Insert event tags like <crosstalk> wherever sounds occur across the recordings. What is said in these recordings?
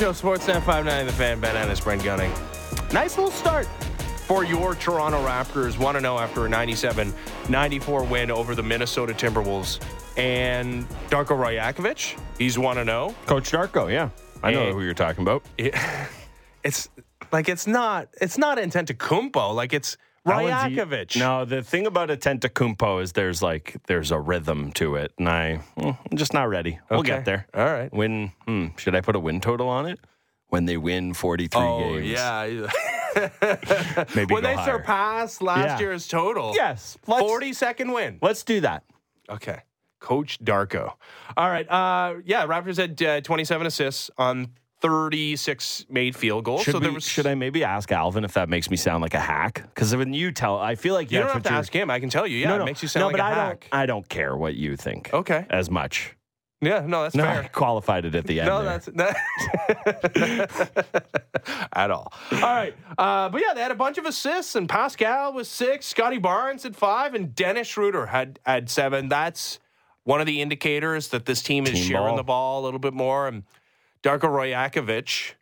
Show, Sportsnet 590, The Fan, Ben Ennis, Brent Gunning. Nice little start for your Toronto Raptors. 1 0 after a 97 94 win over the Minnesota Timberwolves. And Darko Rajakovic, he's 1 0. Coach Darko, yeah. I know And- who you're talking about. <laughs> It's like, it's not, it's not Antetokounmpo. Like, it's Rajakovic. No, the thing about a Tentakumpo is there's like there's a rhythm to it, and I mm, I'm just not ready. We'll Okay. get there. All right. Win? Hmm, should I put a win total on it? When they win 43 Oh, games, yeah. <laughs> maybe when they higher. surpass last Yeah. year's total. Yes, 42nd win. Let's do that. Okay. Coach Darko. All right. Uh, yeah, Raptors had uh, 27 assists on 36 made field goals. Should, so there we- was. should I maybe ask Alvin if that makes me sound like a hack? Because when you tell, I feel like You don't have to ask him. I can tell you. Yeah, no, it makes you sound no, like but a I hack. don't. I don't care what you think. Okay. as much. Yeah, no, that's No, I fair. qualified it at the <laughs> end. No, there. that's that <laughs> at all. All right, uh, but yeah, they had a bunch of assists, and Pascal was six, Scottie Barnes had five, and Dennis Schroeder had had seven. That's one of the indicators that this team is Team sharing ball. the ball a little bit more. And Darko Rajakovic,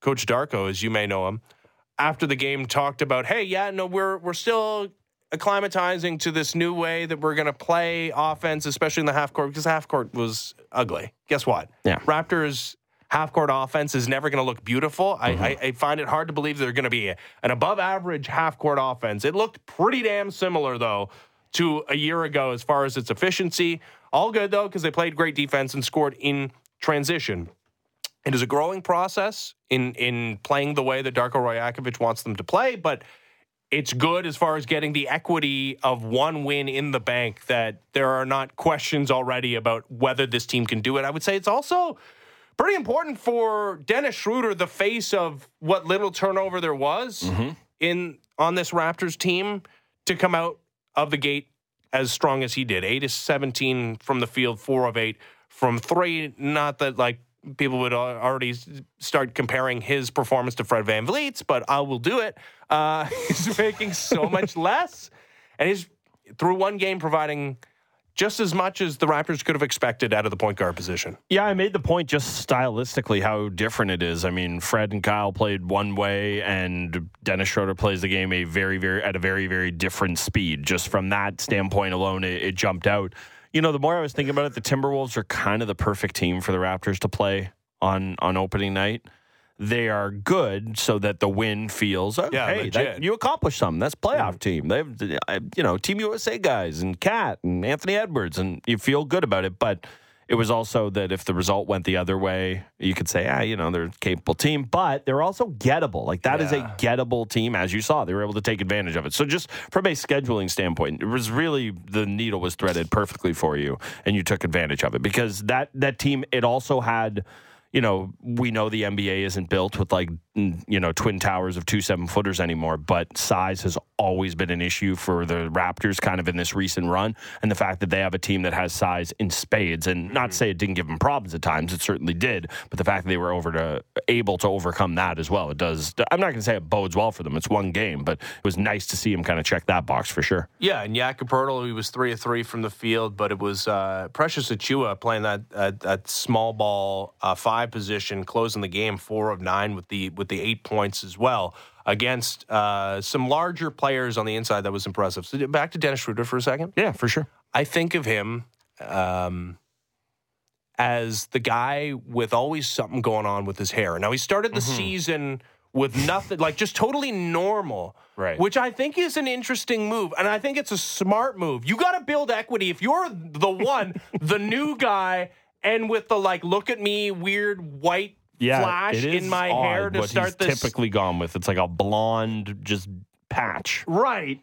Coach Darko, as you may know him, after the game talked about, hey, yeah, no, we're we're still acclimatizing to this new way that we're going to play offense, especially in the half court, because half court was ugly. Guess what? Yeah. Raptors half court offense is never going to look beautiful. I, mm-hmm. I, I find it hard to believe they're going to be an above average half court offense. It looked pretty damn similar, though, to a year ago as far as its efficiency. All good, though, because they played great defense and scored in transition. It is a growing process in in playing the way that Darko Rajakovic wants them to play, but it's good as far as getting the equity of one win in the bank that there are not questions already about whether this team can do it. I would say it's also pretty important for Dennis Schroeder, the face of what little turnover there was mm-hmm. in on this Raptors team, to come out of the gate as strong as he did. Eight is seventeen from the field, four of eight from three. Not that like people would already start comparing his performance to Fred VanVleet's, but I will do it. Uh, <laughs> he's making so <laughs> much less, and he's through one game providing just as much as the Raptors could have expected out of the point guard position. Yeah, I made the point just stylistically how different it is. I mean, Fred and Kyle played one way, and Dennis Schroeder plays the game a very, very at a very, very different speed. Just from that standpoint alone, it, it jumped out. You know, the more I was thinking about it, the Timberwolves are kind of the perfect team for the Raptors to play on on opening night. They are good so that the win feels, oh, Yeah, hey, that, you accomplished something. That's playoff team. They have, uh, you know, Team USA guys and KAT and Anthony Edwards, and you feel good about it. But it was also that if the result went the other way, you could say, ah, you know, they're a capable team, but they're also gettable. Like that is Yeah. a gettable team, as you saw. They were able to take advantage of it. So just from a scheduling standpoint, it was really the needle was threaded perfectly for you, and you took advantage of it because that that team it also had. You know, we know the NBA isn't built with like, you know, twin towers of two seven footers anymore, but size has always been an issue for the Raptors kind of in this recent run. And the fact that they have a team that has size in spades, and not to say it didn't give them problems at times, it certainly did, but the fact that they were over to able to overcome that as well, it does. I'm not going to say it bodes well for them. It's one game, but it was nice to see him kind of check that box for sure. Yeah, and Jakob Poeltl, he was three of three from the field, but it was uh, Precious Achiuwa playing that, that that small ball uh, five position, closing the game four of nine with the with the eight points as well against uh, some larger players on the inside. That was impressive. So back to Dennis Schroeder for a second. Yeah, for sure. I think of him um, as the guy with always something going on with his hair. Now he started the season with nothing, like just totally normal, Right. Which I think is an interesting move, and I think it's a smart move. You got to build equity if you're the one, <laughs> the new guy, and with the like, look at me, weird white Yeah, flash in my odd hair to start this. typically gone with. It's like a blonde, just patch. Right.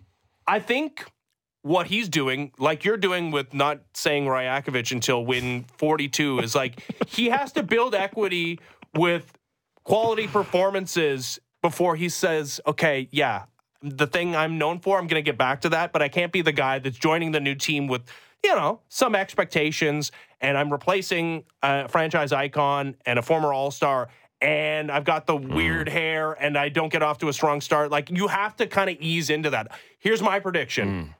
I think what he's doing, like you're doing with not saying Rajakovic until win 42, is like he has to build equity with quality performances before he says, okay, yeah, the thing I'm known for, I'm going to get back to that, but I can't be the guy that's joining the new team with, you know, some expectations and I'm replacing a franchise icon and a former all star. And I've got the mm. weird hair, and I don't get off to a strong start. Like you have to kind of ease into that. Here's my prediction: mm.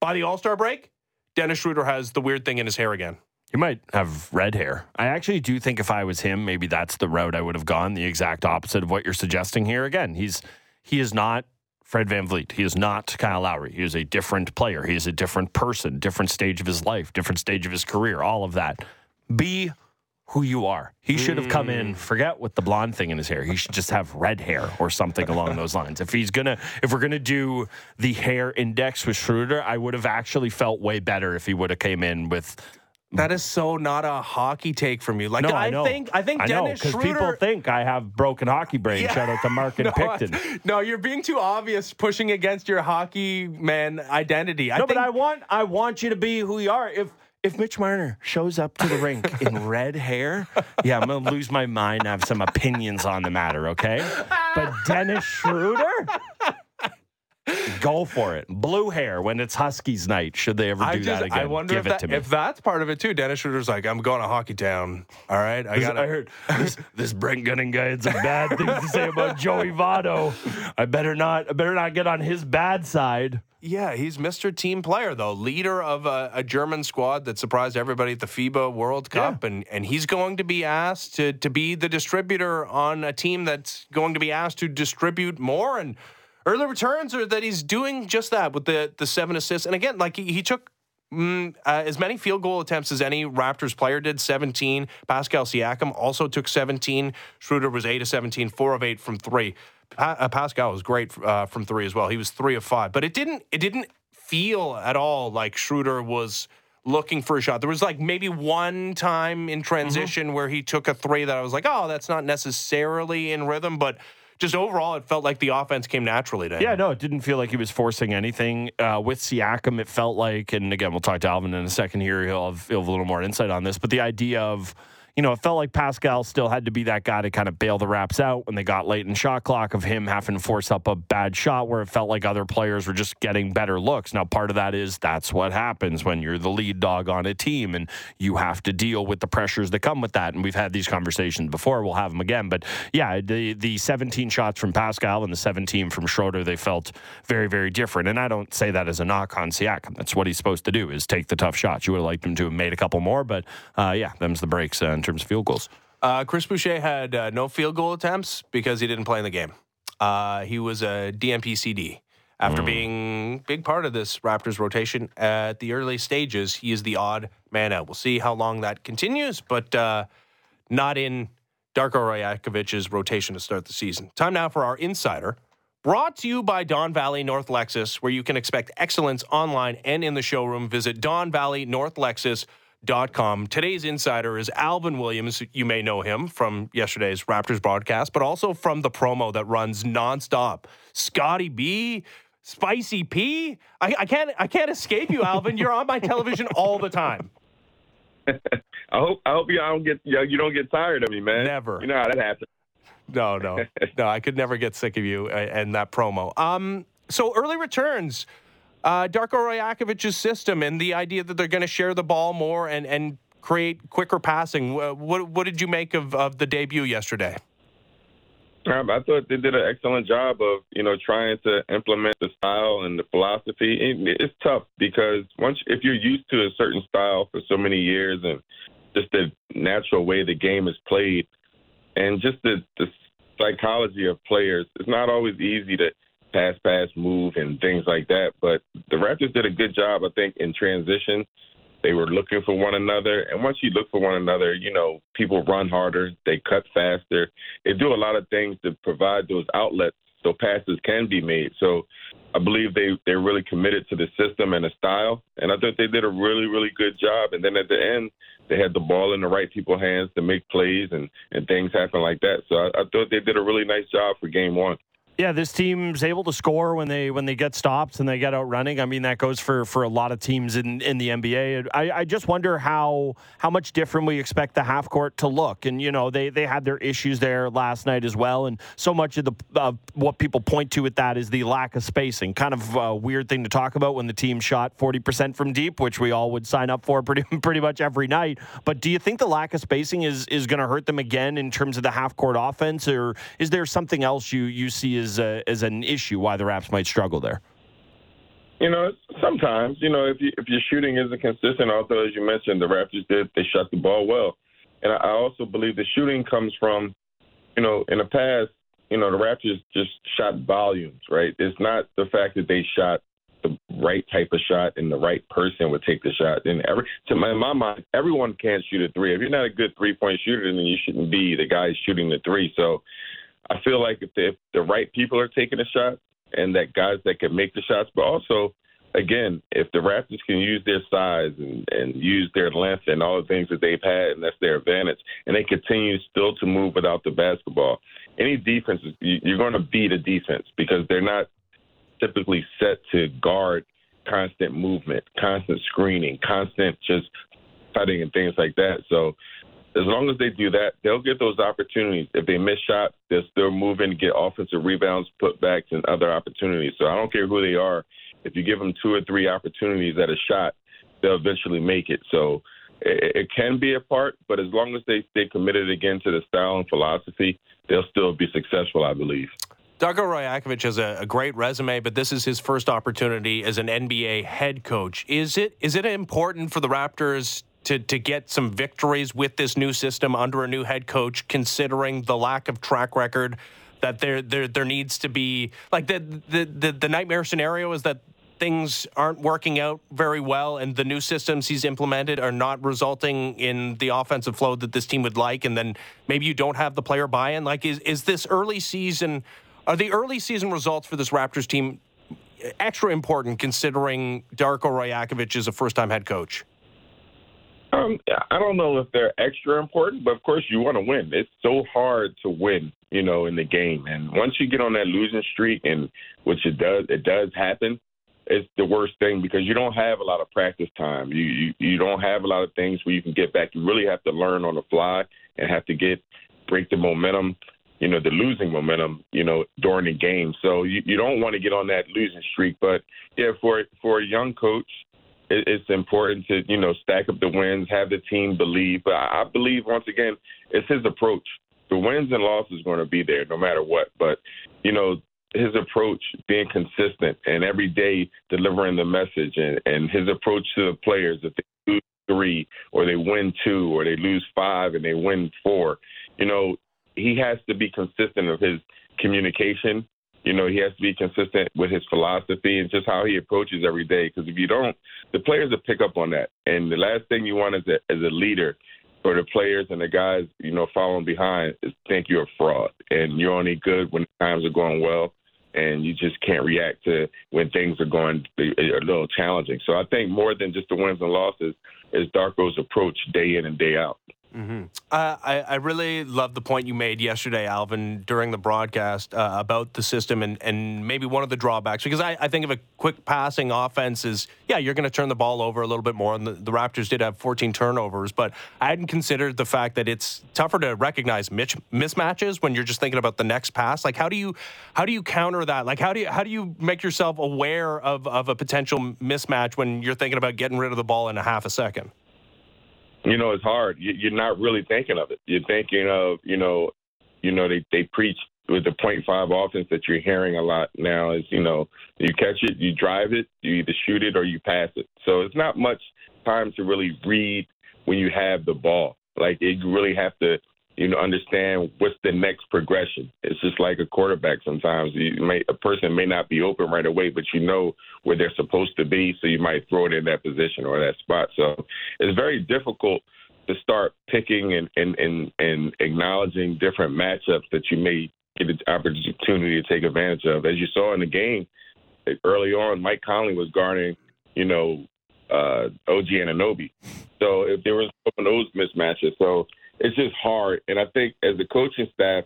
by the All Star break, Dennis Schroeder has the weird thing in his hair again. He might have red hair. I actually do think if I was him, maybe that's the route I would have gone. The exact opposite of what you're suggesting here. Again, he's he is not Fred VanVleet. He is not Kyle Lowry. He is a different player. He is a different person, different stage of his life, different stage of his career, all of that. Be who you are. He should have come in, mm. forget with the blonde thing in his hair. He should just have red hair or something along those lines. If he's gonna if we're gonna do the hair index with Schroeder, I would have actually felt way better if he would have came in with That is so not a hockey take from you. Like no, I, I, know. think I think I Dennis because Schroeder people think I have broken hockey brain. Yeah. Shout out to Mark and <laughs> no, Picton. no, you're being too obvious pushing against your hockey man identity. I No, think but I want I want you to be who you are. If if Mitch Marner shows up to the rink <laughs> in red hair, yeah, I'm gonna lose my mind. and have some opinions on the matter. Okay, but Dennis Schroeder. Go for it. Blue hair when it's Huskies night. Should they ever do I just that again? I wonder Give if, it that, to me. if that's part of it too. Dennis Schroeder's like, I'm going to hockey town. All right, I got. I heard this, this Brent Gunning guy had some bad things to say about <laughs> Joey Votto. I better not. I better not get on his bad side. Yeah, he's Mr. Team Player though, leader of a, a German squad that surprised everybody at the FIBA World Cup, and and he's going to be asked to to be the distributor on a team that's going to be asked to distribute more and. Early returns are that he's doing just that with the the seven assists, and again, like he, he took Mm, uh, as many field goal attempts as any Raptors player did, 17. Pascal Siakam also took 17. Schroeder was 8 of 17, 4 of 8 from 3. Pa- uh, Pascal was great uh, from 3 as well. He was 3 of 5. But it didn't it didn't feel at all like Schroeder was looking for a shot. There was like maybe one time in transition where he took a 3 that I was like, "Oh, that's not necessarily in rhythm," but just overall it felt like the offense came naturally to him. Yeah, no, it didn't feel like he was forcing anything. Uh, with Siakam, it felt like, and again, we'll talk to Alvin in a second here. He'll have, he'll have a little more insight on this, but the idea of, you know, it felt like Pascal still had to be that guy to kind of bail the Raps out when they got late in shot clock of him having to force up a bad shot where it felt like other players were just getting better looks. Now, part of that is that's what happens when you're the lead dog on a team and you have to deal with the pressures that come with that. And we've had these conversations before. We'll have them again. But yeah, the, the 17 shots from Pascal and the 17 from Schroeder, they felt very, very different. And I don't say that as a knock on Siakam. That's what he's supposed to do is take the tough shots. You would have liked him to have made a couple more, but uh, yeah, them's the breaks in terms of field goals. Uh, Chris Boucher had uh, no field goal attempts because he didn't play in the game. Uh, he was a DNP-CD. After being big part of this Raptors rotation at the early stages, he is the odd man out. We'll see how long that continues, but uh, not in Darko Rajakovic's rotation to start the season. Time now for our insider. Brought to you by Don Valley North Lexus, where you can expect excellence online and in the showroom. Visit Don Valley North Lexus Com. Today's insider is Alvin Williams. You may know him from yesterday's Raptors broadcast, but also from the promo that runs nonstop. Scotty B, Spicy P. I, I can't I can't escape you, Alvin. You're on my television all the time. <laughs> I hope I hope you don't get you, know, you don't get tired of me, man. Never. You know how that happens. No, no, <laughs> no. I could never get sick of you uh, and that promo. Um, so early returns, uh, Darko Rajakovic's system and the idea that they're going to share the ball more and and create quicker passing. What what did you make of of the debut yesterday? Um, I thought they did an excellent job of you know trying to implement the style and the philosophy. And it's tough because once if you're used to a certain style for so many years and just the natural way the game is played and just the the psychology of players, it's not always easy to pass, pass, move, and things like that. But the Raptors did a good job, I think, in transition. They were looking for one another, and once you look for one another, you know people run harder, they cut faster, they do a lot of things to provide those outlets so passes can be made. So I believe they they're really committed to the system and the style, and I think they did a really really good job. And then at the end, they had the ball in the right people's hands to make plays and and things happen like that. So I, I thought they did a really nice job for game one. Yeah, this team's able to score when they when they get stops and they get out running. I mean, that goes for for a lot of teams in, in the NBA. I, I just wonder how how much different we expect the half court to look. And you know, they they had their issues there last night as well. And so much of the uh, what people point to with that is the lack of spacing. Kind of a weird thing to talk about when the team shot forty percent from deep, which we all would sign up for <laughs> pretty pretty much every night. But do you think the lack of spacing is is going to hurt them again in terms of the half court offense, or is there something else you you see as a, an issue why the Raps might struggle there? You know, sometimes you know if you if your shooting isn't consistent. Although as you mentioned, the Raptors did they shot the ball well, and I also believe the shooting comes from, you know, in the past, you know, the Raptors just shot volumes, right? It's not the fact that they shot the right type of shot and the right person would take the shot. And every to my, in my mind, everyone can't shoot a three. If you're not a good three point shooter, then you shouldn't be the guy shooting the three. So I feel like if the, if the right people are taking a shot and that guys that can make the shots, but also again, if the Raptors can use their size and, and use their length and all the things that they've had, and that's their advantage, and they continue still to move without the basketball, any defense, you're going to beat a defense because they're not typically set to guard constant movement, constant screening, constant just cutting and things like that. So as long as they do that, they'll get those opportunities. If they miss shots, they'll still move in, get offensive rebounds, putbacks, and other opportunities. So I don't care who they are. If you give them two or three opportunities at a shot, they'll eventually make it. So it, it can be a part, but as long as they stay committed again to the style and philosophy, they'll still be successful, I believe. Darko Rajakovic has a, a, great resume, but this is his first opportunity as an NBA head coach. Is it is it important for the Raptors to to get some victories with this new system under a new head coach, considering the lack of track record? That there there there needs to be like the the the, the nightmare scenario is that things aren't working out very well and the new systems he's implemented are not resulting in the offensive flow that this team would like and then maybe you don't have the player buy-in like is is this early season are the early season results for this Raptors team extra important considering Darko Rajakovic is a first time head coach? Um, I don't know if they're extra important, but of course you want to win. It's so hard to win, you know, in the game. And once you get on that losing streak, and which it does, it does happen. It's the worst thing because you don't have a lot of practice time. You, you you don't have a lot of things where you can get back. You really have to learn on the fly and have to get break the momentum you know, the losing momentum, you know, during the game. So you, you don't want to get on that losing streak. But yeah, for for a young coach, it, it's important to you know stack up the wins, have the team believe. But I, I believe once again, it's his approach. The wins and losses are going to be there no matter what. But you know, his approach being consistent and every day delivering the message and, and his approach to the players if they lose three or they win two or they lose five and they win four you know he has to be consistent of his communication. You know, he has to be consistent with his philosophy and just how he approaches every day. Because if you don't, the players will pick up on that. And the last thing you want as a, as a leader for the players and the guys, you know, following behind is think you're a fraud and you're only good when times are going well and you just can't react to when things are going a little challenging. So I think more than just the wins and losses is Darko's approach day in and day out. Mm-hmm. Uh, I, I, really love the point you made yesterday, Alvin, during the broadcast uh, about the system and, and maybe one of the drawbacks. Because I, I think of a quick passing offense is, yeah, you're going to turn the ball over a little bit more. And the, the, Raptors did have 14 turnovers, but I hadn't considered the fact that it's tougher to recognize mitch, mismatches when you're just thinking about the next pass. Like, how do you how do you counter that? Like, how do you how do you make yourself aware of, of a potential mismatch when you're thinking about getting rid of the ball in a half a second? You know, it's hard. You're not really thinking of it. You're thinking of, you know, you know, they they preach with the point five offense that you're hearing a lot now is, you know, you catch it, you drive it, you either shoot it or you pass it. So it's not much time to really read when you have the ball. Like you really have to you know, understand what's the next progression. It's just like a quarterback. Sometimes you may a person may not be open right away, but you know where they're supposed to be, so you might throw it in that position or that spot. So it's very difficult to start picking and and and, and acknowledging different matchups that you may get an opportunity to take advantage of. As you saw in the game early on, Mike Conley was guarding, you know, uh, OG Anunoby. So if there was open those mismatches, so it's just hard. And I think as the coaching staff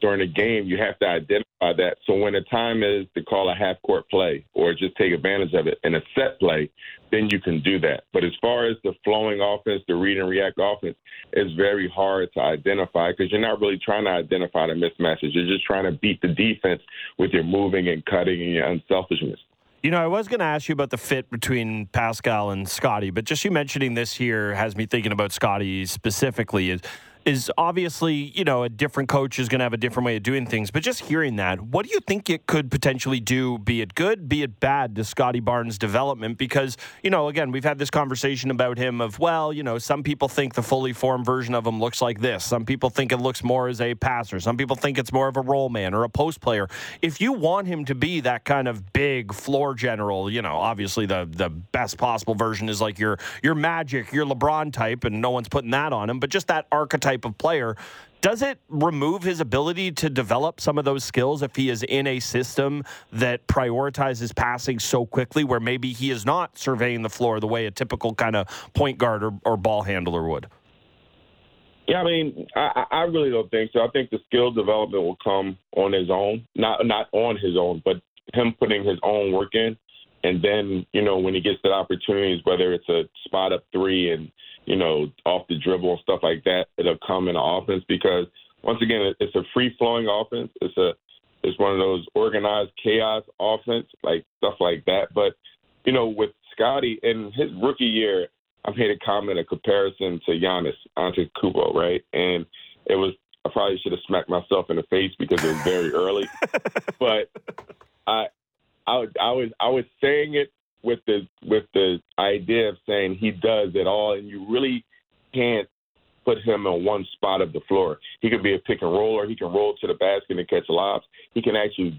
during the game, you have to identify that. So when the time is to call a half court play or just take advantage of it in a set play, then you can do that. But as far as the flowing offense, the read and react offense, it's very hard to identify because you're not really trying to identify the mismatches. You're just trying to beat the defense with your moving and cutting and your unselfishness. You know, I was going to ask you about the fit between Pascal and Scotty, but just you mentioning this here has me thinking about Scotty specifically. Is obviously, you know, a different coach is going to have a different way of doing things. But just hearing that, what do you think it could potentially do, be it good, be it bad, to Scottie Barnes' development? Because, you know, again, we've had this conversation about him of, well, you know, some people think the fully formed version of him looks like this. Some people think it looks more as a passer. Some people think it's more of a role man or a post player. If you want him to be that kind of big floor general, you know, obviously the the best possible version is like your your Magic, your LeBron type, and no one's putting that on him, but just that archetype of player. Does it remove his ability to develop some of those skills if he is in a system that prioritizes passing so quickly, where maybe he is not surveying the floor the way a typical kind of point guard or, or ball handler would? Yeah, I mean, I, I really don't think so. I think the skill development will come on his own, not not on his own, but him putting his own work in, and then you know when he gets the opportunities, whether it's a spot up three and you know off the dribble and stuff like that, it'll come in the offense because once again, it's a free flowing offense. It's a it's one of those organized chaos offense, like stuff like that. But you know, with Scotty in his rookie year, I made a comment, a comparison to Giannis Antetokounmpo, right? And it was I probably should have smacked myself in the face because it was very early, <laughs> but I, I, I was I was saying it with the with the idea of saying he does it all, and you really can't put him in one spot of the floor. He could be a pick and roller. He can roll to the basket and catch lobs. He can actually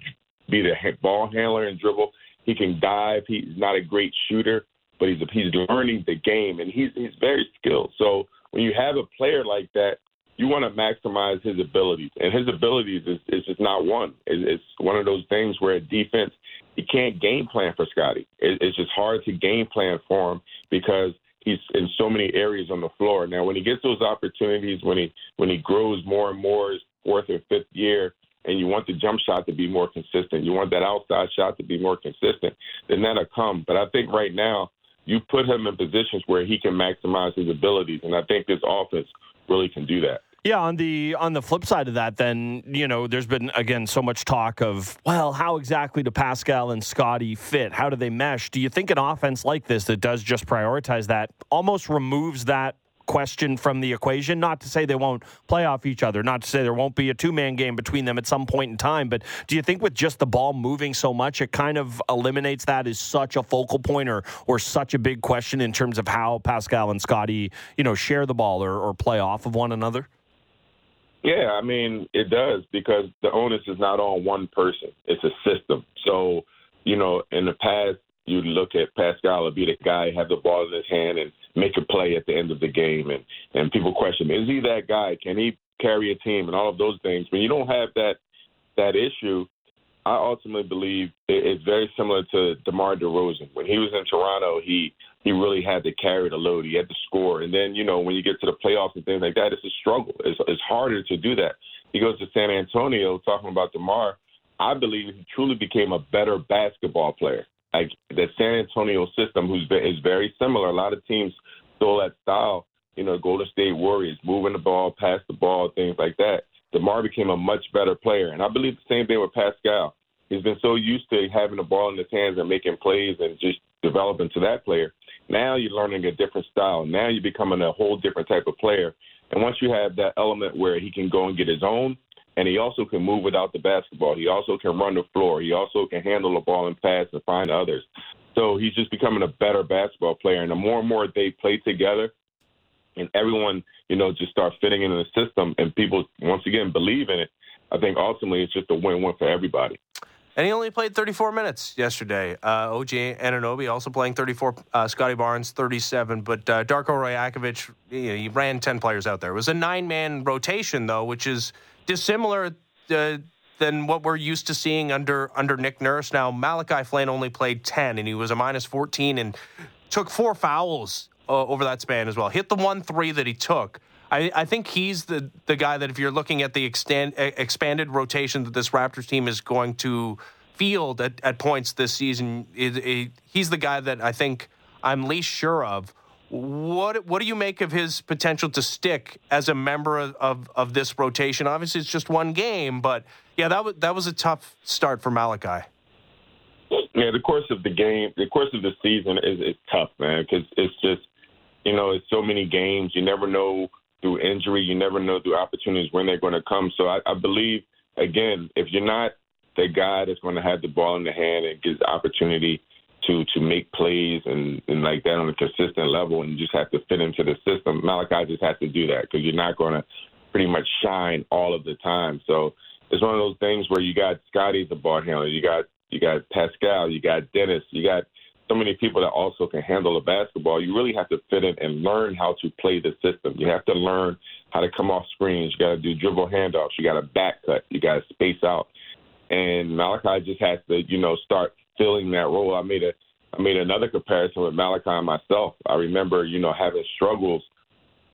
be the ball handler and dribble. He can dive. He's not a great shooter, but he's he's learning the game and he's he's very skilled. So when you have a player like that, you want to maximize his abilities, and his abilities is, is just not one. It's one of those things where a defense you can't game plan for Scottie. It's just hard to game plan for him because he's in so many areas on the floor. Now, when he gets those opportunities, when he when he grows more and more his fourth or fifth year, and you want the jump shot to be more consistent, you want that outside shot to be more consistent, then that'll come. But I think right now you put him in positions where he can maximize his abilities, and I think this offense really can do that. Yeah, on the on the flip side of that, then you know, there's been again so much talk of well, how exactly do Pascal and Scotty fit? How do they mesh? Do you think an offense like this that does just prioritize that almost removes that question from the equation? Not to say they won't play off each other, not to say there won't be a two man game between them at some point in time, but do you think with just the ball moving so much, it kind of eliminates that as such a focal point or or such a big question in terms of how Pascal and Scotty, you know, share the ball or, or play off of one another? Yeah, I mean, it does because the onus is not on one person, it's a system. So, you know, in the past, you look at Pascal be the guy, have the ball in his hand and make a play at the end of the game. And, and people question, is he that guy? Can he carry a team and all of those things? When you don't have that that issue, I ultimately believe it's very similar to DeMar DeRozan. When he was in Toronto, he he really had to carry the load. He had to score, and then you know when you get to the playoffs and things like that, it's a struggle. It's it's harder to do that. He goes to San Antonio, talking about DeMar. I believe he truly became a better basketball player. Like the San Antonio system, who's is very similar. A lot of teams stole that style. You know, Golden State Warriors, moving the ball, pass the ball, things like that. DeMar became a much better player, and I believe the same thing with Pascal. He's been so used to having the ball in his hands and making plays and just developing to that player. Now you're learning a different style. Now you're becoming a whole different type of player. And once you have that element where he can go and get his own, and he also can move without the basketball. He also can run the floor. He also can handle the ball and pass and find others. So he's just becoming a better basketball player. And the more and more they play together, and everyone, you know, just start fitting into the system, and people once again believe in it. I think ultimately it's just a win-win for everybody. And he only played 34 minutes yesterday. Uh, OG Anunoby also playing 34. Uh, Scottie Barnes 37. But uh, Darko Rajakovic, you know, he ran 10 players out there. It was a nine-man rotation though, which is dissimilar uh, than what we're used to seeing under under Nick Nurse. Now Malachi Flynn only played 10, and he was a minus 14 and took four fouls uh, over that span as well. Hit the one three that he took. I, I, think he's the, the guy that if you're looking at the extend, expanded rotation that this Raptors team is going to field at, at points this season, it, it, he's the guy that I think I'm least sure of. What what do you make of his potential to stick as a member of, of, of this rotation? Obviously, it's just one game, but yeah, that was that was a tough start for Malachi. Yeah, the course of the game, the course of the season is, is tough, man, because it's just you know it's so many games. You never know through injury. You never know through opportunities when they're going to come. So I, I believe, again, if you're not the guy that's going to have the ball in the hand and gives opportunity to to make plays and, and like that on a consistent level, and you just have to fit into the system. Malachi just has to do that because you're not going to pretty much shine all of the time. So it's one of those things where you got Scotty the ball handler, you got you got Pascal, you got Dennis, you got so many people that also can handle a basketball. You really have to fit in and learn how to play the system. You have to learn how to come off screens. You got to do dribble handoffs. You got to back cut. You got to space out. And Malachi just has to, you know, start filling that role. I made a I made another comparison with Malachi and myself. I remember, you know, having struggles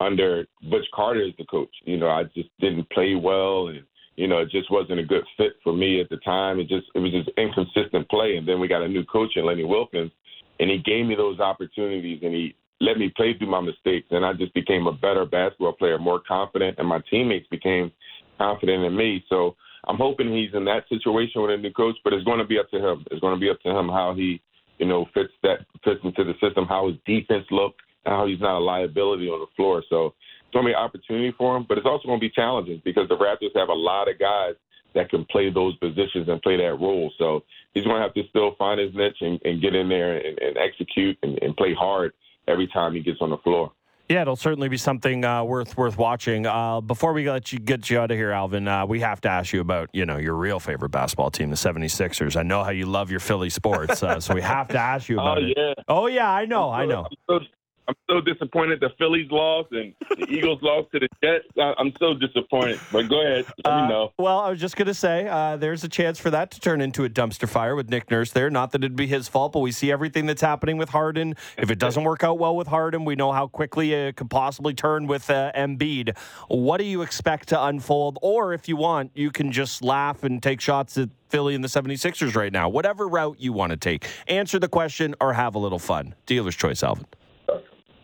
under Butch Carter as the coach. You know, I just didn't play well and you know, it just wasn't a good fit for me at the time. It just it was just inconsistent play. And then we got a new coach in Lenny Wilkens, and he gave me those opportunities and he let me play through my mistakes. And I just became a better basketball player, more confident, and my teammates became confident in me. So I'm hoping he's in that situation with a new coach, but it's going to be up to him. It's going to be up to him how he, you know, fits that fits into the system, how his defense look, how he's not a liability on the floor. So it's going to be an opportunity for him, but it's also going to be challenging because the Raptors have a lot of guys that can play those positions and play that role. So he's going to have to still find his niche and, and get in there and, and execute and, and play hard every time he gets on the floor. Yeah, it'll certainly be something uh, worth worth watching. Uh, before we let you get you out of here, Alvin, uh, we have to ask you about you know your real favorite basketball team, the 76ers. I know how you love your Philly sports, uh, so we have to ask you <laughs> about oh, it. Yeah. Oh yeah, I know, I know. I'm so, I'm so disappointed the Phillies lost and the <laughs> Eagles lost to the Jets. I'm so disappointed. But go ahead, let uh, me know. Well, I was just going to say uh, there's a chance for that to turn into a dumpster fire with Nick Nurse there. Not that it'd be his fault, but we see everything that's happening with Harden. If it doesn't work out well with Harden, we know how quickly it could possibly turn with uh, Embiid. What do you expect to unfold? Or if you want, you can just laugh and take shots at Philly and the 76ers right now. Whatever route you want to take. Answer the question or have a little fun. Dealer's choice, Alvin.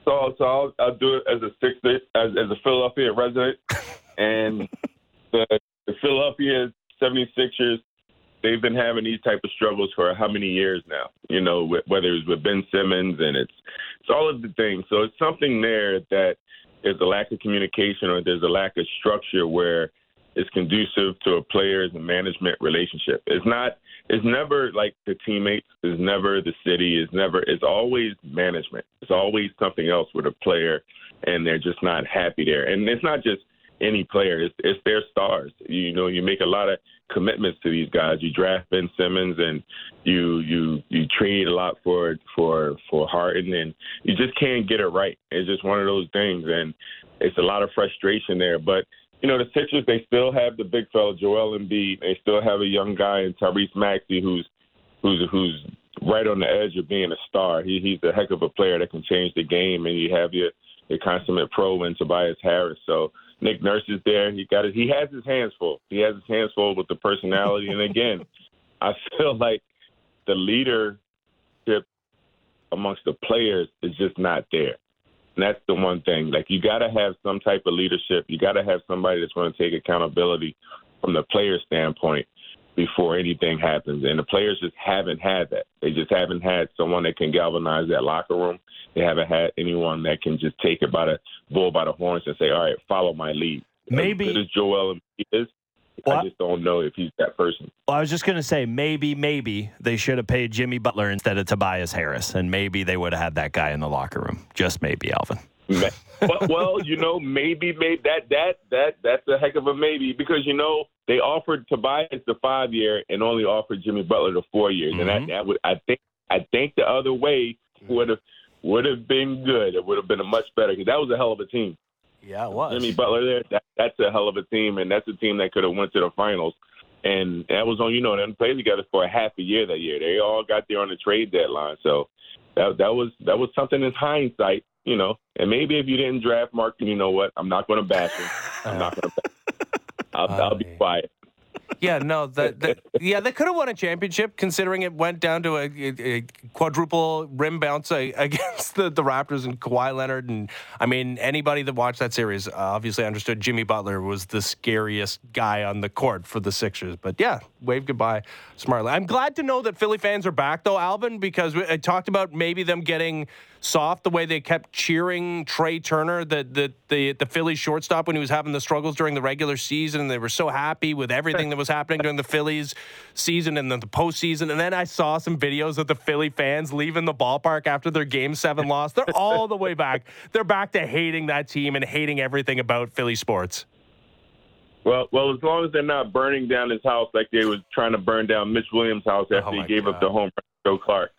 So, so I'll, I'll do it as a Sixer, as, as a Philadelphia resident, and <laughs> the, the Philadelphia 76ers, they've been having these type of struggles for how many years now? You know, whether it's with Ben Simmons and it's it's all of the things. So it's something there that there's a lack of communication or there's a lack of structure where it's conducive to a players and management relationship. It's not it's never like the teammates, it's never the city, it's never it's always management. It's always something else with a player and they're just not happy there. And it's not just any player, it's it's their stars. You know, you make a lot of commitments to these guys. You draft Ben Simmons and you you you trade a lot for for for Harden and you just can't get it right. It's just one of those things and it's a lot of frustration there. But you know, the Sixers, they still have the big fella, Joel Embiid. They still have a young guy in Tyrese Maxey who's who's who's right on the edge of being a star. He he's a heck of a player that can change the game, and you have your your consummate pro in Tobias Harris. So Nick Nurse is there. He got it. He has his hands full. He has his hands full with the personality. and again, <laughs> I feel like the leadership amongst the players is just not there. And that's the one thing. Like you got to have some type of leadership. You got to have somebody that's going to take accountability from the player standpoint before anything happens. And the players just haven't had that. They just haven't had someone that can galvanize that locker room. They haven't had anyone that can just take it by the bull by the horns and say, "All right, follow my lead." Maybe as Joel is. Well, I just don't know if he's that person. Well, I was just going to say maybe, maybe they should have paid Jimmy Butler instead of Tobias Harris, and maybe they would have had that guy in the locker room. Just maybe, Alvin. well, well, you know, maybe, maybe that that that that's a heck of a maybe because you know they offered Tobias the five year and only offered Jimmy Butler the four years, mm-hmm. and that, that would I think I think the other way would have would have been good. It would have been a much better because that was a hell of a team. Yeah, it was. Jimmy Butler there, that, that's a hell of a team, and that's a team that could have went to the finals. And that was on, you know, them played together for a half a year that year. They all got there on the trade deadline. So that that was that was something in hindsight, you know. And maybe if you didn't draft Mark, you know what? I'm not going to bash him. I'm not going to. I'll, I'll be quiet. Yeah, no, the, the, yeah, they could have won a championship considering it went down to a, a, quadruple rim bounce <laughs> against the, the Raptors and Kawhi Leonard. And I mean, anybody that watched that series uh, obviously understood Jimmy Butler was the scariest guy on the court for the Sixers. But yeah, wave goodbye smartly. I'm glad to know that Philly fans are back though, Alvin, because I talked about maybe them getting soft the way they kept cheering Trea Turner, the the the, the Phillies shortstop when he was having the struggles during the regular season. They were so happy with everything that was happening during the Phillies season and then the postseason. And then I saw some videos of the Philly fans leaving the ballpark after their game seven loss. They're all the way back. They're back to hating that team and hating everything about Philly sports. Well, well, as long as they're not burning down his house like they was trying to burn down Mitch Williams' house oh after Oh, he gave God. up the home run to Joe Clark.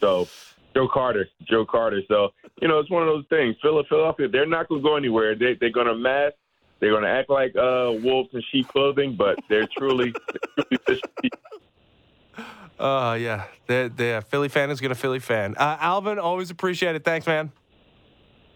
So Joe Carter, Joe Carter. So you know, it's one of those things. Philadelphia, they're not going to go anywhere. They, they're going to mask. They're going to act like uh, wolves in sheep clothing, but they're truly, truly. <laughs> Uh, yeah, the the Philly fan is gonna Philly fan. Uh, Alvin, always appreciate it. Thanks, man.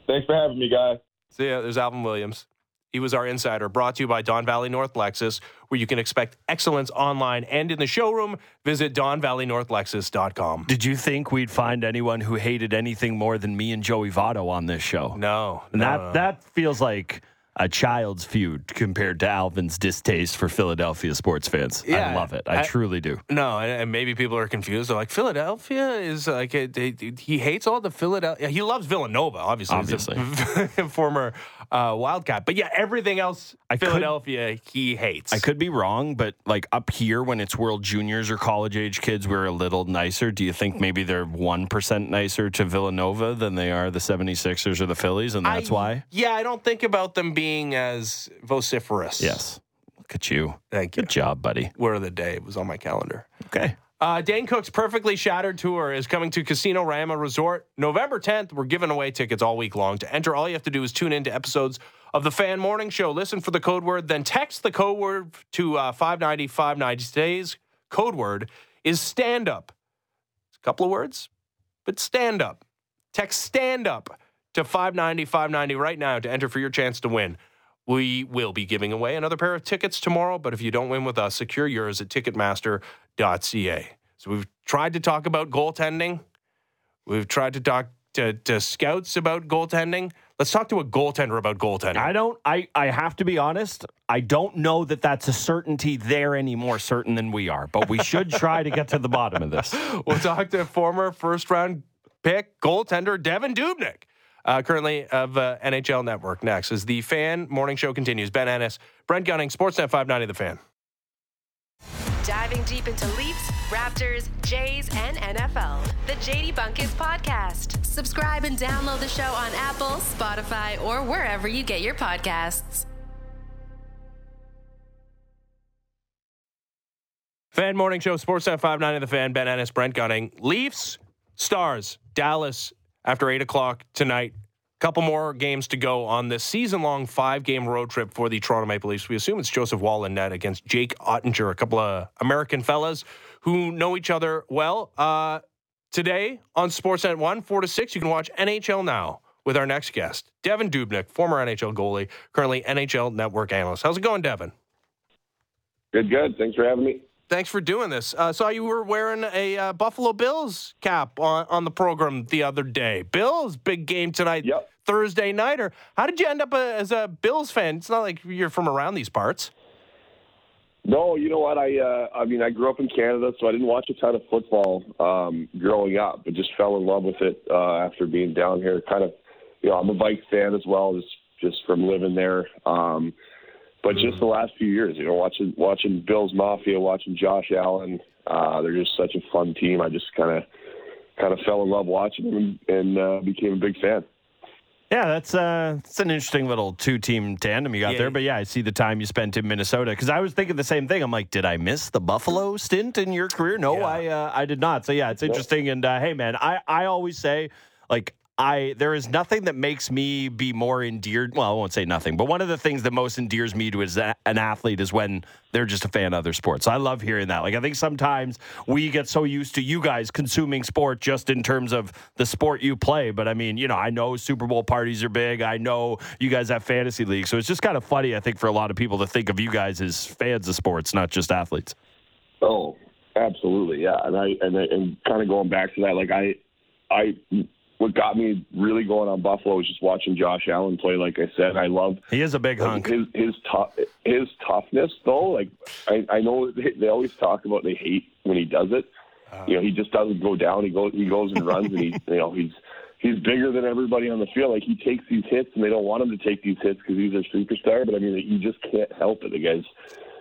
Thanks for having me, guys. See ya. There's Alvin Williams. He was our insider, brought to you by Don Valley North Lexus, where you can expect excellence online and in the showroom. Visit DonValleyNorthLexus.com. Did you think we'd find anyone who hated anything more than me and Joey Votto on this show? No, And no, that no. that feels like a child's feud compared to Alvin's distaste for Philadelphia sports fans. I love it. I, I- truly do. No, and, maybe people are confused. They're like, Philadelphia is like, a, they, he hates all the Philadelphia. He loves Villanova, obviously. A <laughs> former uh, Wildcat. But yeah, everything else, I could- Philadelphia, he hates. I could be wrong, but like up here when it's World Juniors or college age kids, we're a little nicer. Do you think maybe they're 1% nicer to Villanova than they are the 76ers or the Phillies? And that's I- why? Yeah, I don't think about them being as vociferous. Yes. Look at you. Thank you. Good job, buddy. Word of the day It was on my calendar. Okay. Uh, Dane Cook's Perfectly Shattered Tour is coming to Casino Rama Resort November 10th. We're giving away tickets all week long. To enter, all you have to do is tune into episodes of the Fan Morning Show. Listen for the code word, then text the code word to uh, 590 590. Today's code word is stand up. It's a couple of words, but stand up. Text stand up to 590 590 right now to enter for your chance to win. We will be giving away another pair of tickets tomorrow, but if you don't win with us, secure yours at ticketmaster.ca. So we've tried to talk about goaltending. We've tried to talk to, to scouts about goaltending. Let's talk to a goaltender about goaltending. I don't, I, I have to be honest. I don't know that that's a certainty there any more certain than we are, but we should try to get to the bottom of this. <laughs> We'll talk to former first round pick goaltender Devan Dubnyk, uh, currently of uh, NHL Network. Next, as the fan morning show continues, Ben Ennis, Brent Gunning, Sportsnet 590, The Fan. Diving deep into Leafs, Raptors, Jays, and NFL. The JD Bunkis Podcast. Subscribe and download the show on Apple, Spotify, or wherever you get your podcasts. Fan Morning Show, Sportsnet 590 The Fan, Ben Ennis, Brent Gunning. Leafs, Stars, Dallas after 8 o'clock tonight. Couple more games to go on this season long five game road trip for the Toronto Maple Leafs. We assume it's Joseph Woll and net against Jake Oettinger, a couple of American fellas who know each other well. Uh, today on Sportsnet 1, 4 to 6, you can watch NHL Now with our next guest, Devan Dubnyk, former NHL goalie, currently NHL Network analyst. How's it going, Devan? Good, good. Thanks for having me. Thanks for doing this. Uh, saw you were wearing a uh, Buffalo Bills cap on, on the program the other day. Bills, big game tonight, Yep. Thursday nighter. How did you end up uh, as a Bills fan? It's not like you're from around these parts. No, you know what? I uh, I mean, I grew up in Canada, so I didn't watch a ton of football um, growing up, but just fell in love with it uh, after being down here. Kind of, you know, I'm a Vikes fan as well, just just from living there. Um, but just the last few years, you know, watching watching Bills Mafia, watching Josh Allen, uh, they're just such a fun team. I just kind of kind of fell in love watching them and, and uh, became a big fan. Yeah, that's uh, it's an interesting little two-team tandem you got Yeah. there. But yeah, I see the time you spent in Minnesota because I was thinking the same thing. I'm like, did I miss the Buffalo stint in your career? No, Yeah. I uh, I did not. So yeah, it's interesting. And uh, hey, man, I I always say like I there is nothing that makes me be more endeared. Well, I won't say nothing, but one of the things that most endears me to as an athlete is when they're just a fan of other sports. I love hearing that. Like I think sometimes we get so used to you guys consuming sport just in terms of the sport you play. But I mean, you know, I know Super Bowl parties are big. I know you guys have fantasy leagues, so it's just kind of funny. I think for a lot of people to think of you guys as fans of sports, not just athletes. Oh, absolutely, yeah. And I and and kind of going back to that, like I, I what got me really going on Buffalo was just watching Josh Allen play. Like I said, I love he is a big hunk. His his tough his toughness though. Like I I know they, they always talk about they hate when he does it. Uh, you know, he just doesn't go down. He goes he goes and runs, and he <laughs> you know he's he's bigger than everybody on the field. Like he takes these hits, and they don't want him to take these hits because he's a superstar. But I mean, you just can't help it. The guy's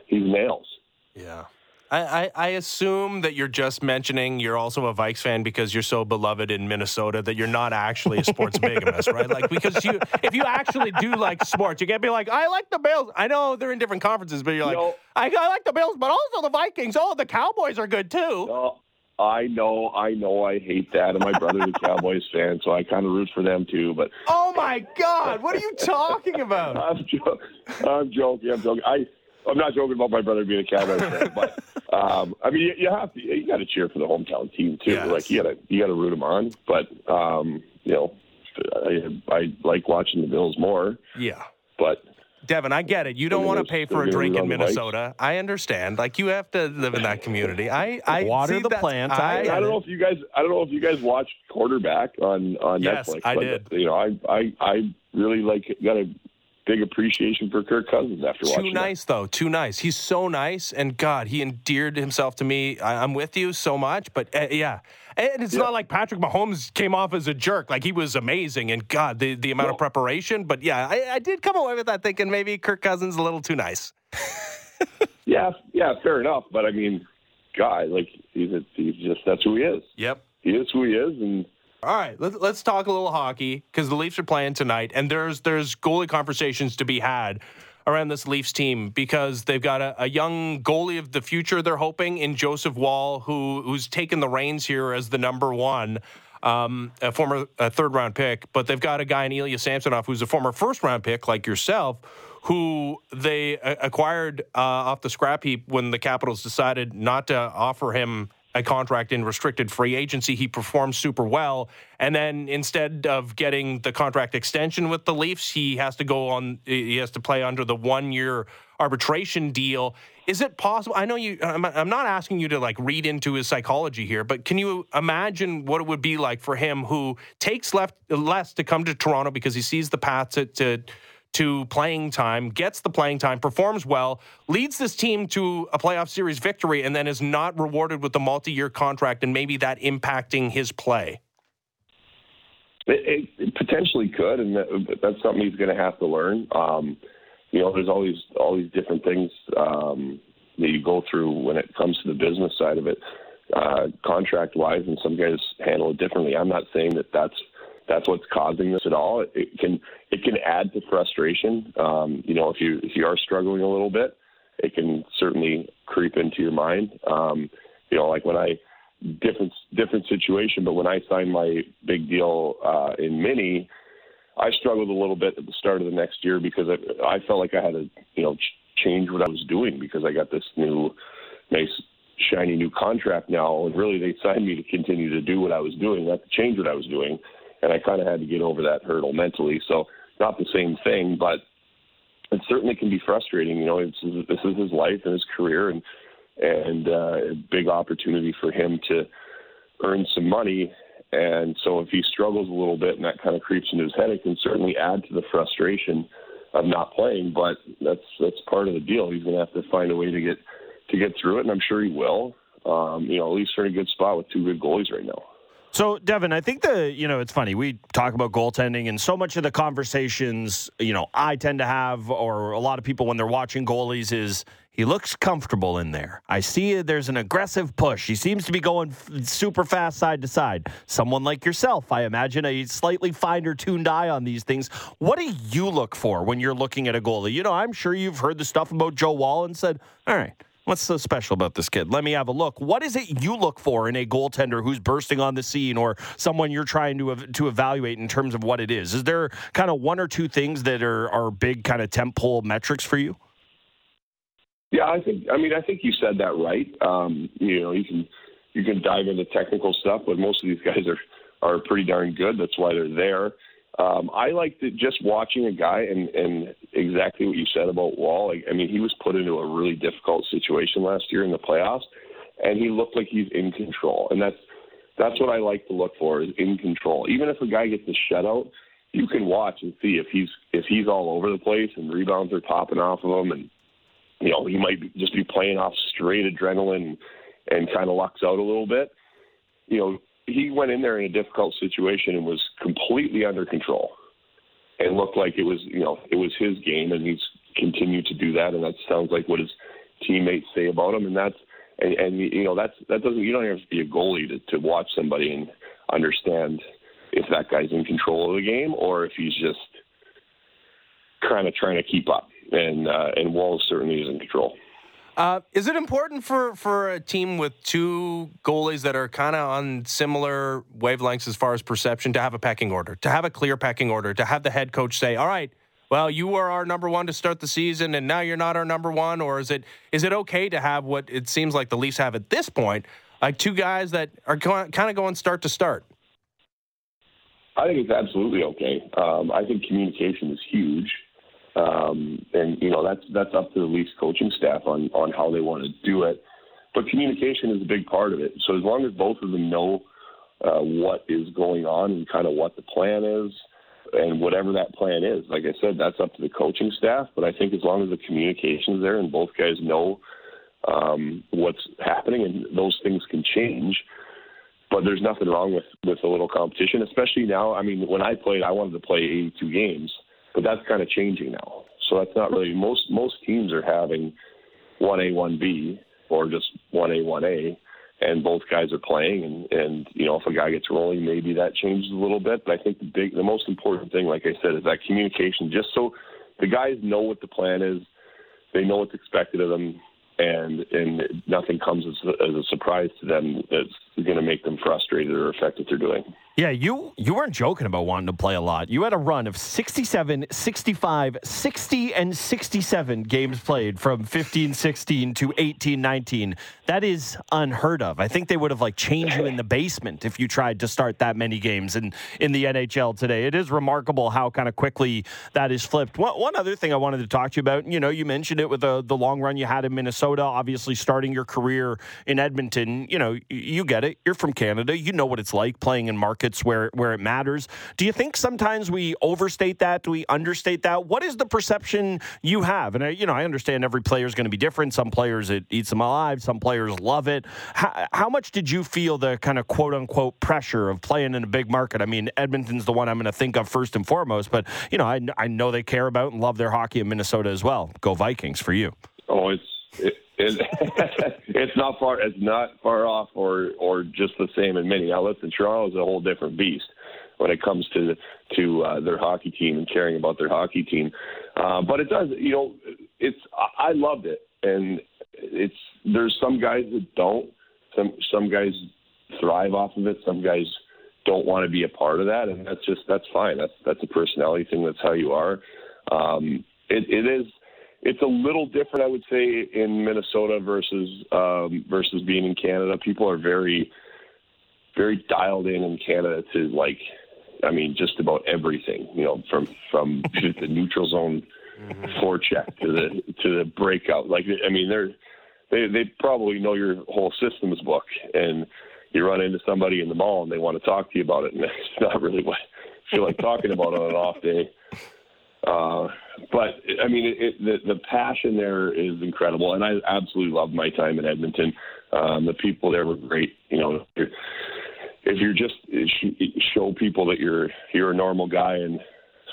he's nails. Yeah. I, I, assume that you're just mentioning you're also a Vikes fan because you're so beloved in Minnesota that you're not actually a sports <laughs> bigamist, right? Like because you if you actually do like sports, you can't be like, I like the Bills. I know they're in different conferences, but you're like, no. I, I, like the Bills, but also the Vikings. Oh, the Cowboys are good too. No, I know, I know, I hate that, and my brother's a Cowboys fan, so I kind of root for them too. But oh my God, what are you talking about? <laughs> I'm, jo- I'm joking. I'm joking. I I'm not joking about my brother being a Cowboys fan, <laughs> but um, I mean, you, you have to, you got to cheer for the hometown team too. Yes. Like you got to, you got to root them on. But um, you know, I, I like watching the Bills more. Yeah, but Devan, I get it. You don't want to pay for a drink in Minnesota. I understand. Like you have to live in that community. I, I water the plants. I, I, don't know if you guys. I don't know if you guys watch Quarterback on on yes, Netflix. I did. You know, I I I really like got a big appreciation for Kirk Cousins after Too watching. Too nice, that. though. Too nice. He's so nice, and God, he endeared himself to me. I, am with you so much, but uh, yeah. And it's yeah. not like Patrick Mahomes came off as a jerk. Like he was amazing, and God, the, the amount no. of preparation. But yeah, I, I did come away with that thinking maybe Kirk Cousins a little too nice. <laughs> yeah, yeah, fair enough. But I mean, God, like he's a, he's just that's who he is. Yep, he is who he is, and all right, let, us talk a little hockey because the Leafs are playing tonight, and there's there's goalie conversations to be had around this Leafs team because they've got a, a, young goalie of the future. They're hoping in Joseph Woll, who who's taken the reins here as the number one. Um, a former a third round pick, but they've got a guy in Ilya Samsonov who's a former first round pick like yourself, who they uh, acquired uh, off the scrap heap when the Capitals decided not to offer him a contract in restricted free agency. He performed super well. And then instead of getting the contract extension with the Leafs, he has to go on, he has to play under the one year arbitration deal. Is it possible? I know you, I'm, I'm not asking you to like read into his psychology here, but can you imagine what it would be like for him who takes left, less to come to Toronto because he sees the path to, to to playing time, gets the playing time, performs well, leads this team to a playoff series victory, and then is not rewarded with a multi year contract and maybe that impacting his play? It, it potentially could, and that, that's something he's going to have to learn. Um, you know, there's these all these different things um, that you go through when it comes to the business side of it, uh, contract wise, and some guys handle it differently. I'm not saying that that's that's what's causing this at all. It, can it can add to frustration. Um, you know, if you if you are struggling a little bit, it can certainly creep into your mind. Um, you know, like when I different different situation, but when I signed my big deal uh, in Mini, I struggled a little bit at the start of the next year because I, I felt like I had to you know ch- change what I was doing because I got this new nice shiny new contract now, and really they signed me to continue to do what I was doing, not to change what I was doing and I kind of had to get over that hurdle mentally. So not the same thing, but it certainly can be frustrating. You know, this is his life and his career, and and uh, a big opportunity for him to earn some money. And so if he struggles a little bit and that kind of creeps into his head, it can certainly add to the frustration of not playing. But that's that's part of the deal. He's going to have to find a way to get to get through it, and I'm sure he will. Um, you know, at least they're in a good spot with two good goalies right now. So, Devan, I think the, you know, it's funny. We talk about goaltending, and so much of the conversations, you know, I tend to have, or a lot of people when they're watching goalies, is he looks comfortable in there. I see there's an aggressive push. He seems to be going super fast side to side. Someone like yourself, I imagine, a slightly finer tuned eye on these things. What do you look for when you're looking at a goalie? You know, I'm sure you've heard the stuff about Joe Woll and said, all right, What's so special about this kid? Let me have a look. What is it you look for in a goaltender who's bursting on the scene or someone you're trying to to evaluate in terms of what it is? Is there kind of one or two things that are, are big kind of temple metrics for you? Yeah, I think. I mean, I think you said that right. Um, you know, you can you can dive into technical stuff, but most of these guys are are pretty darn good. That's why they're there. Um, I like to, just watching a guy and, and exactly what you said about Woll. Like, I mean, he was put into a really difficult situation last year in the playoffs, and he looked like he's in control. And that's that's what I like to look for is in control. Even if a guy gets a shutout, you can watch and see if he's if he's all over the place and rebounds are popping off of him, and you know he might just be playing off straight adrenaline and kind of lucks out a little bit. You know, he went in there in a difficult situation and was completely under control and looked like it was you know it was his game and he's continued to do that. And that sounds like what his teammates say about him. And that's and, and you know that's that doesn't you don't have to be a goalie to, to watch somebody and understand if that guy's in control of the game or if he's just kind of trying to keep up. And uh, and Woll certainly is in control. Uh, is it important for, for a team with two goalies that are kind of on similar wavelengths as far as perception to have a pecking order, to have a clear pecking order, to have the head coach say, "All right, well, you were our number one to start the season, and now you're not our number one," or is it is it okay to have what it seems like the Leafs have at this point, like two guys that are kind of going start to start? I think it's absolutely okay. Um, I think communication is huge. Um, and you know that's that's up to the Leafs coaching staff on on how they want to do it. But communication is a big part of it. So as long as both of them know uh, what is going on and kind of what the plan is, and whatever that plan is, like I said, that's up to the coaching staff. But I think as long as the communication is there and both guys know um, what's happening, and those things can change. But there's nothing wrong with with a little competition, especially now. I mean, when I played, I wanted to play 82 games but that's kind of changing now. So that's not really most most teams are having one A, one B, or just one A, one A, and both guys are playing. And and you know if a guy gets rolling, maybe that changes a little bit. But I think the big, the most important thing, like I said, is that communication. Just so the guys know what the plan is, they know what's expected of them, and and nothing comes as, as a surprise to them that's going to make them frustrated or affect what they're doing. Yeah, you you weren't joking about wanting to play a lot. You had a run of 67, 65, 60 and 67 games played from 15 16 to 18 19. That is unheard of. I think they would have like changed you in the basement if you tried to start that many games in in the NHL today. It is remarkable how kind of quickly that is flipped. One, one other thing I wanted to talk to you about, you know, you mentioned it with the the long run you had in Minnesota, obviously starting your career in Edmonton, you know, you get it. You're from Canada. You know what it's like playing in markets markets where where it matters. Do you think sometimes we overstate that? Do we understate that? What is the perception you have? And I, you know, I understand every player is going to be different. Some players it eats them alive. Some players love it. How, how much did you feel the kind of quote unquote pressure of playing in a big market? I mean, Edmonton's the one I'm going to think of first and foremost, but you know, I, I know they care about and love their hockey in Minnesota as well. Go Vikings for you. Oh, it's it, it, <laughs> it's not far. It's not far off, or or just the same in many outlets. And is a whole different beast when it comes to to uh, their hockey team and caring about their hockey team. Uh, but it does, you know, it's I loved it, and it's there's some guys that don't. Some some guys thrive off of it. Some guys don't want to be a part of that, and that's just that's fine. That's that's a personality thing. That's how you are. Um, it, it is it's a little different, I would say, in Minnesota versus um, versus being in Canada. People are very, very dialed in in Canada to like, I mean, just about everything. You know, from from <laughs> the neutral zone mm-hmm. forecheck to the to the breakout. Like, I mean, they're they they probably know your whole systems book, and you run into somebody in the mall and they want to talk to you about it, and <laughs> it's not really what I feel like talking about on an off day. Uh, but I mean, it, it, the the passion there is incredible, and I absolutely loved my time in Edmonton. Um, the people there were great. You know, if you're just show people that you're you're a normal guy and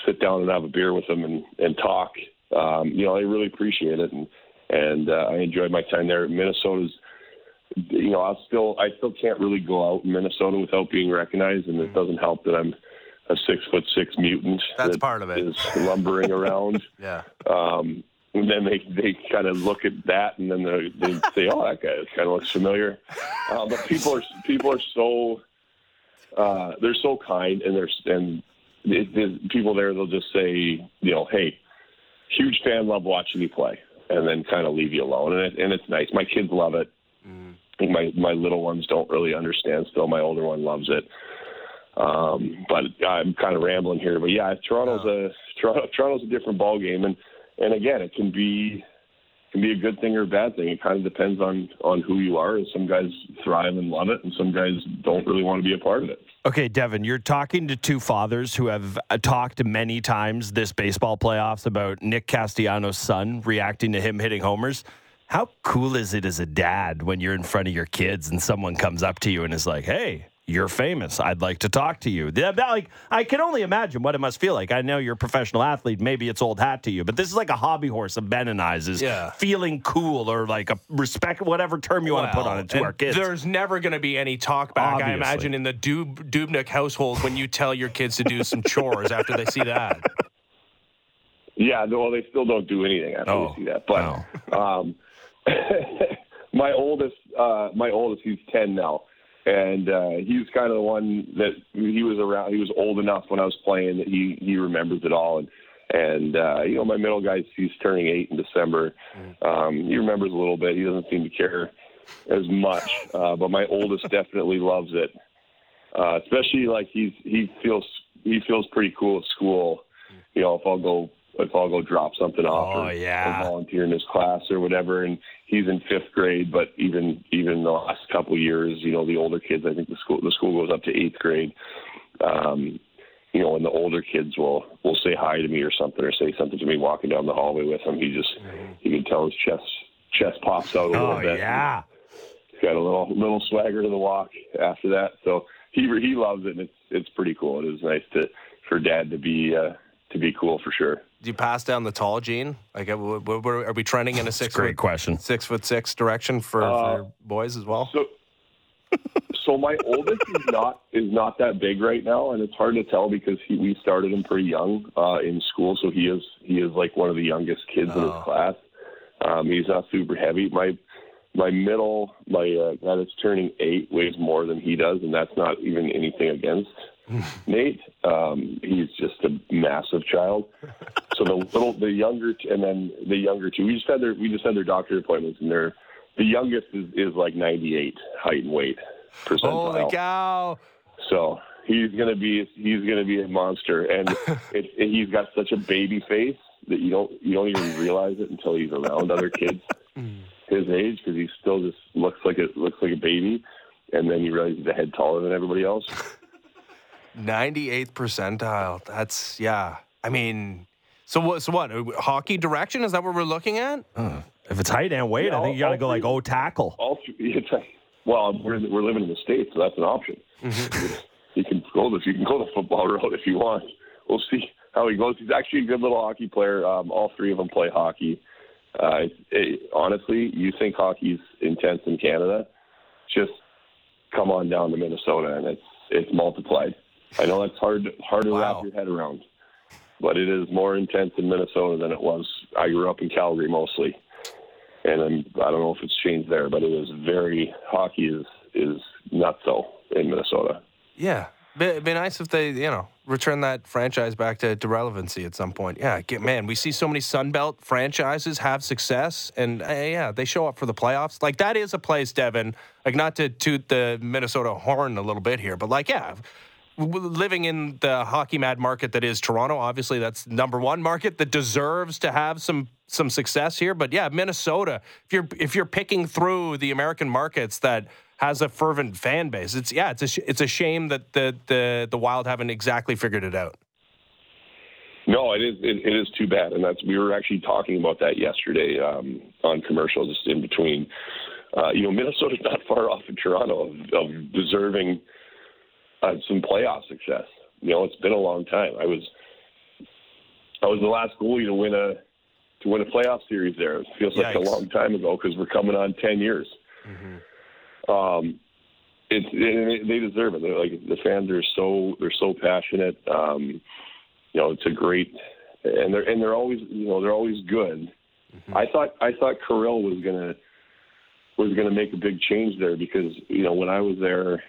sit down and have a beer with them and and talk, um, you know, I really appreciate it, and and uh, I enjoyed my time there. Minnesota's you know, I still I still can't really go out in Minnesota without being recognized, and it doesn't help that I'm a six foot six mutant. That's that part of it. Is lumbering around. <laughs> yeah. Um, and then they they kind of look at that, and then they, they say, "Oh, that guy kind of looks familiar." Uh, but people are people are so uh, they're so kind, and they're and it, it, people there they'll just say, you know, "Hey, huge fan, love watching you play," and then kind of leave you alone, and it, and it's nice. My kids love it. Mm. I think my my little ones don't really understand. Still, my older one loves it. Um, but I'm kind of rambling here, but yeah, Toronto's a Toronto, Toronto's a different ball game, and and again, it can be can be a good thing or a bad thing. It kind of depends on on who you are. Some guys thrive and love it, and some guys don't really want to be a part of it. Okay, Devan, you're talking to two fathers who have uh, talked many times this baseball playoffs about Nick Castellanos' son reacting to him hitting homers. How cool is it as a dad when you're in front of your kids and someone comes up to you and is like, "Hey, you're famous. I'd like to talk to you. Like, I can only imagine what it must feel like. I know you're a professional athlete. Maybe it's old hat to you, but this is like a hobby horse of Ben and I's is yeah. feeling cool or like a respect, whatever term you well, want to put on it to our kids. There's never going to be any talk back, Obviously. I imagine, in the Dub- Dubnyk household when you tell your kids to do some chores after they see that. Yeah, well, they still don't do anything after oh, they see that. But no. um, <laughs> my oldest, uh, my oldest, he's 10 now and uh, he was kind of the one that he was around. He was old enough when I was playing that he he remembers it all. And and uh, you know, my middle guy, he's turning eight in December. Um, he remembers a little bit. He doesn't seem to care as much, <laughs> uh, but my oldest definitely loves it. Uh, especially like he's he feels he feels pretty cool at school. You know, if I'll go if I'll go drop something off oh, or, yeah. or volunteer in his class or whatever. And he's in fifth grade, but even even the last couple of years, you know, the older kids, I think the school the school goes up to eighth grade. Um, you know, and the older kids will will say hi to me or something, or say something to me walking down the hallway with him. He just mm-hmm. you can tell his chest chest pops out a little oh, bit. Yeah, he's got a little little swagger to the walk after that. So he he loves it, and it's it's pretty cool. It is nice to for dad to be uh, to be cool for sure do you pass down the tall gene? Like, uh, are we trending in a six? great foot, question. Six foot six direction for, uh, for boys as well. So, so my oldest is not is not that big right now, and it's hard to tell because he, we started him pretty young uh, in school. So he is he is like one of the youngest kids oh. in his oh. class. Um, he's not super heavy. My my middle, my uh, guy that's turning eight weighs more than he does, and that's not even anything against Nate, um, he's just a massive child. So the little, the younger, and then the younger two. We just had their, we just had their doctor appointments, and they're the youngest is, is like 98 height and weight percentile. Holy cow! So he's gonna be he's gonna be a monster, and <laughs> it, it, he's got such a baby face that you don't you don't even realize it until he's around other kids his age because he still just looks like it looks like a baby, and then you realize he's a head taller than everybody else. 98th percentile. That's yeah. I mean, so what? So what? Hockey direction is that what we're looking at? Uh, if it's height and weight, yeah, I think you got to go like oh tackle. All, <laughs> it's well, we're we're living in the states, so that's an option. Mm-hmm. you can go this. You can go the football <laughs> road if you want. We'll see how he goes. He's actually a good little hockey player. Um, all three of them play hockey. Uh, it, it, honestly, you think hockey's intense in Canada? Just come on down to Minnesota, and it's it's multiplied. I know that's hard hard to wow. wrap your head around, but it is more intense in Minnesota than it was. I grew up in Calgary mostly, and I'm, I don't know if it's changed there, but it is very hockey is is not so in Minnesota. Yeah, it'd be nice if they you know return that franchise back to, to relevancy at some point. Yeah, get, man, we see so many Sunbelt franchises have success, and uh, yeah, they show up for the playoffs. Like that is a place, Devan. Like not to toot the Minnesota horn a little bit here, but like yeah, living in the hockey mad market that is Toronto, obviously that's number one market that deserves to have some some success here. But yeah, Minnesota, if you're if you're picking through the American markets that has a fervent fan base, it's yeah, it's a it's a shame that the the the Wild haven't exactly figured it out. No, it is it, it is too bad, and that's we were actually talking about that yesterday um, on commercials just in between. Uh, you know, Minnesota's <laughs> not far off of Toronto of, of deserving uh, some playoff success. You know, it's been a long time. I was I was the last goalie to win a to win a playoff series there. It feels Yikes. like a long time ago because we're coming on ten years. Mm-hmm. Um, it's it, they deserve it. They're like the fans are so they're so passionate. Um, you know, it's a great and they're and they're always you know they're always good. I thought I thought Kirill was gonna was gonna make a big change there because you know when I was there,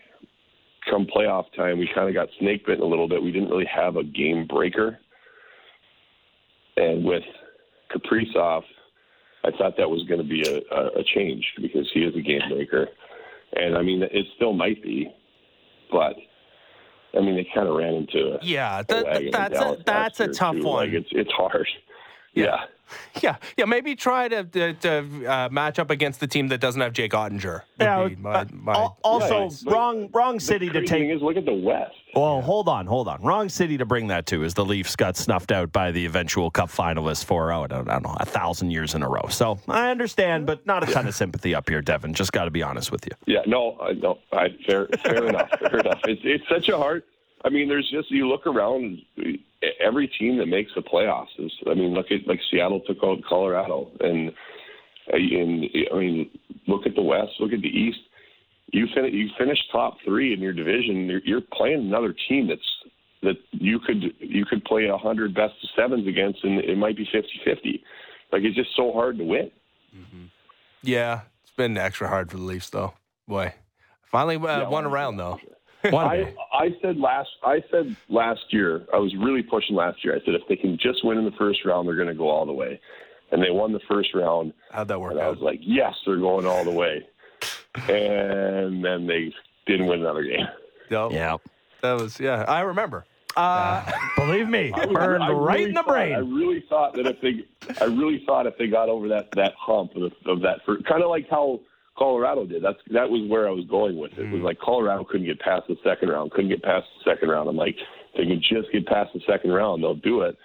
come playoff time, we kind of got snake bitten a little bit. We didn't really have a game breaker, and with Kaprizov, I thought that was going to be a, a, a change because he is a game breaker, and I mean it still might be, but I mean they kind of ran into a, Yeah, a that, wagon in that's a, that's a tough too. one. Like it's it's hard. Yeah. yeah. <laughs> Yeah, yeah. Maybe try to to, to uh, match up against the team that doesn't have Jake Oettinger. would Yeah, be uh, my, my, al- also Right, but wrong wrong The city to take thing is, look at the West. Well, hold on, hold on. Wrong city to bring that to is the Leafs got snuffed out by the eventual Cup finalists for oh, I don't, I don't know a thousand years in a row. So I understand, but not a ton of sympathy up here, Devan. Just got to be honest with you. Yeah, no, no, I fair, fair <laughs> enough, fair enough. It's it's such a hard. I mean, there's just you look around, every team that makes the playoffs is. I mean, look at like Seattle took out Colorado, and and I mean, look at the West, look at the East. You finish you finish top three in your division. You're, you're playing another team that's that you could you could play a hundred best of sevens against, and it might be 50-50. Like it's just so hard to win. mhm yeah, it's been extra hard for the Leafs though. Boy, finally uh, Yeah, won well, around though. One <laughs> I. I said last I said last year I was really pushing last year. I said if they can just win in the first round, they're going to go all the way. And they won the first round, How'd that work and I was like, yes, they're going all the way. And then they didn't win another game. No, Yeah, that was yeah. I remember. Uh, <laughs> believe me, I was- burned I right in the thought- I really thought that if they, I really thought if they got over that that hump of, of that, kind of like how Colorado did. That's that was where I was going with it. It Mm. was like Colorado couldn't get past the second round, couldn't get past the second round. I'm like, if they can just get past the second round, they'll do it.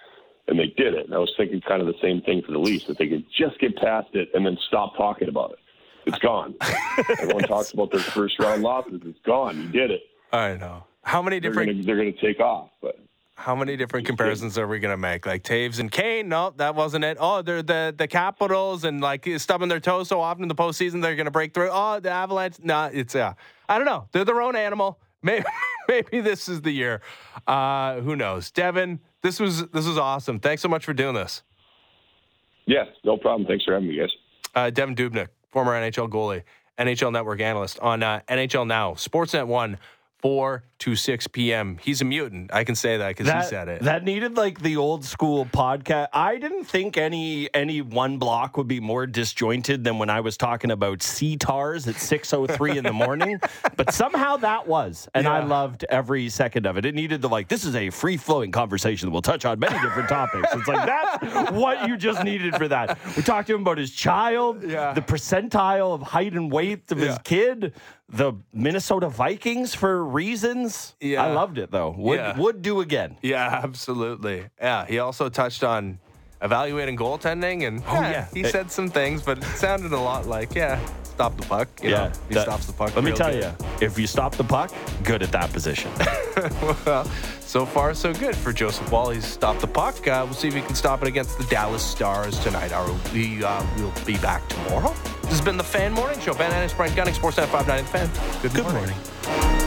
And they did it. And I was thinking kind of the same thing for the Leafs. If they could just get past it and then stop talking about it, it's gone. <laughs> Everyone talks about their first round losses. It's gone. You did it. I know. How many different they're gonna take off. But how many different comparisons are we gonna make? Like Toews and Kane? No, that wasn't it. Oh, they're the the Capitals and like stubbing their toes so often in the postseason they're gonna break through. Oh, the Avalanche? Nah, it's yeah. I don't know. They're their own animal. <laughs> Maybe maybe this is the year. Uh, who knows? Devan, this was this was awesome. Thanks so much for doing this. yeah, no problem. Thanks for having me, guys. Uh, Devan Dubnyk, former NHL goalie, NHL Network analyst on uh, NHL Now, Sportsnet One, four to six p.m. He's a mutant. I can say that because he said it. that needed like the old school podcast. I didn't think any any one block would be more disjointed than when I was talking about CTARs at six oh three in the morning. <laughs> but somehow that was, and I loved every second of it. It needed the like. This is a free flowing conversation that will touch on many different topics. It's like that's what you just needed for that. We talked to him about his child, Yeah. the percentile of height and weight of his kid. The Minnesota Vikings for reasons. Yeah. I loved it though. Would Yeah. would do again. Yeah, <laughs> absolutely. Yeah, he also touched on evaluating goaltending, and Oh, yeah. he Uh, said some things, but it sounded a lot like yeah, stop the puck. You know, he that- stops the puck. Let me tell good. you, if you stop the puck, good at that position. <laughs> well, so far so good for Joseph Woll. He's stopped the puck. Uh, we'll see if he can stop it against the Dallas Stars tonight. Our, we uh, will be back tomorrow. This has been the Fan Morning Show. Ben Ennis, Brent Gunning, Sportsnet 590 The Fan. Good, morning.